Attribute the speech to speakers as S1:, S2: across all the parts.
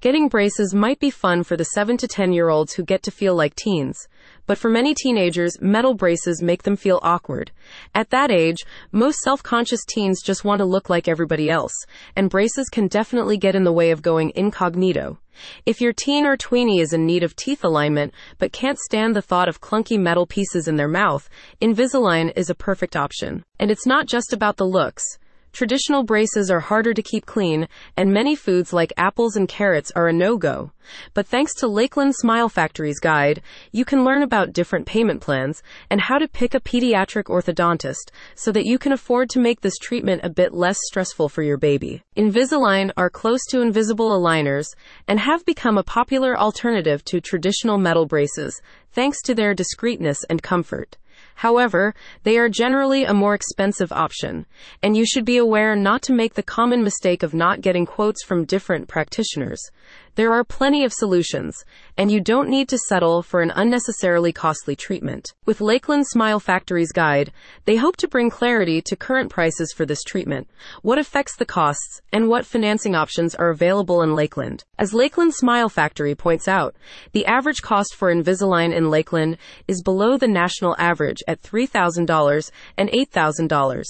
S1: Getting braces might be fun for the 7 to 10 year olds who get to feel like teens, but for many teenagers, metal braces make them feel awkward. At that age, most self conscious teens just want to look like everybody else, and braces can definitely get in the way of going incognito. If your teen or tweenie is in need of teeth alignment but can't stand the thought of clunky metal pieces in their mouth, Invisalign is a perfect option. And it's not just about the looks. Traditional braces are harder to keep clean, and many foods like apples and carrots are a no go. But thanks to Lakeland Smile Factory's guide, you can learn about different payment plans and how to pick a pediatric orthodontist so that you can afford to make this treatment a bit less stressful for your baby. Invisalign are close to invisible aligners and have become a popular alternative to traditional metal braces thanks to their discreetness and comfort. However, they are generally a more expensive option, and you should be aware not to make the common mistake of not getting quotes from different practitioners. There are plenty of solutions, and you don't need to settle for an unnecessarily costly treatment. With Lakeland Smile Factory's guide, they hope to bring clarity to current prices for this treatment, what affects the costs, and what financing options are available in Lakeland. As Lakeland Smile Factory points out, the average cost for Invisalign in Lakeland is below the national average at $3,000 and $8,000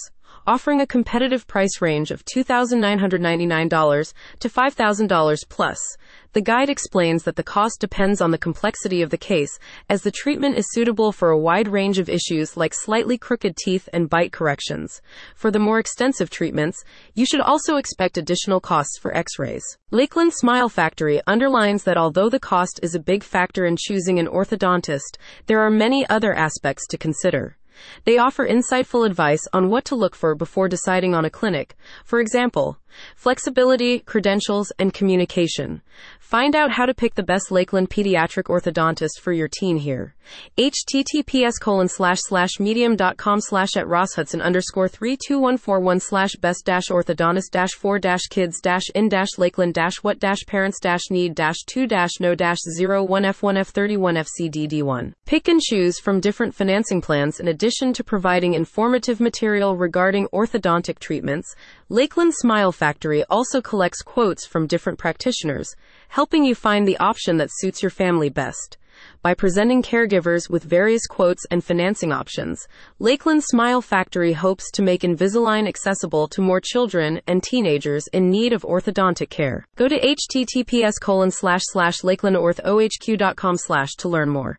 S1: offering a competitive price range of $2,999 to $5,000 plus. The guide explains that the cost depends on the complexity of the case, as the treatment is suitable for a wide range of issues like slightly crooked teeth and bite corrections. For the more extensive treatments, you should also expect additional costs for x rays. Lakeland Smile Factory underlines that although the cost is a big factor in choosing an orthodontist, there are many other aspects to consider. They offer insightful advice on what to look for before deciding on a clinic. For example, flexibility, credentials, and communication. Find out how to pick the best Lakeland pediatric orthodontist for your teen here. Https colon slash slash medium.com slash at Ross Hudson underscore 32141 slash best dash orthodontist dash 4 dash kids dash in dash Lakeland dash what dash parents dash need dash 2 dash no dash 0 1 F1 F31 FCDD1. Pick and choose from different financing plans in addition to providing informative material regarding orthodontic treatments. Lakeland Smile Factory also collects quotes from different practitioners, helping you find the option that suits your family best. By presenting caregivers with various quotes and financing options, Lakeland Smile Factory hopes to make Invisalign accessible to more children and teenagers in need of orthodontic care. Go to https colon slash slash lakelandorthohq.com slash to learn more.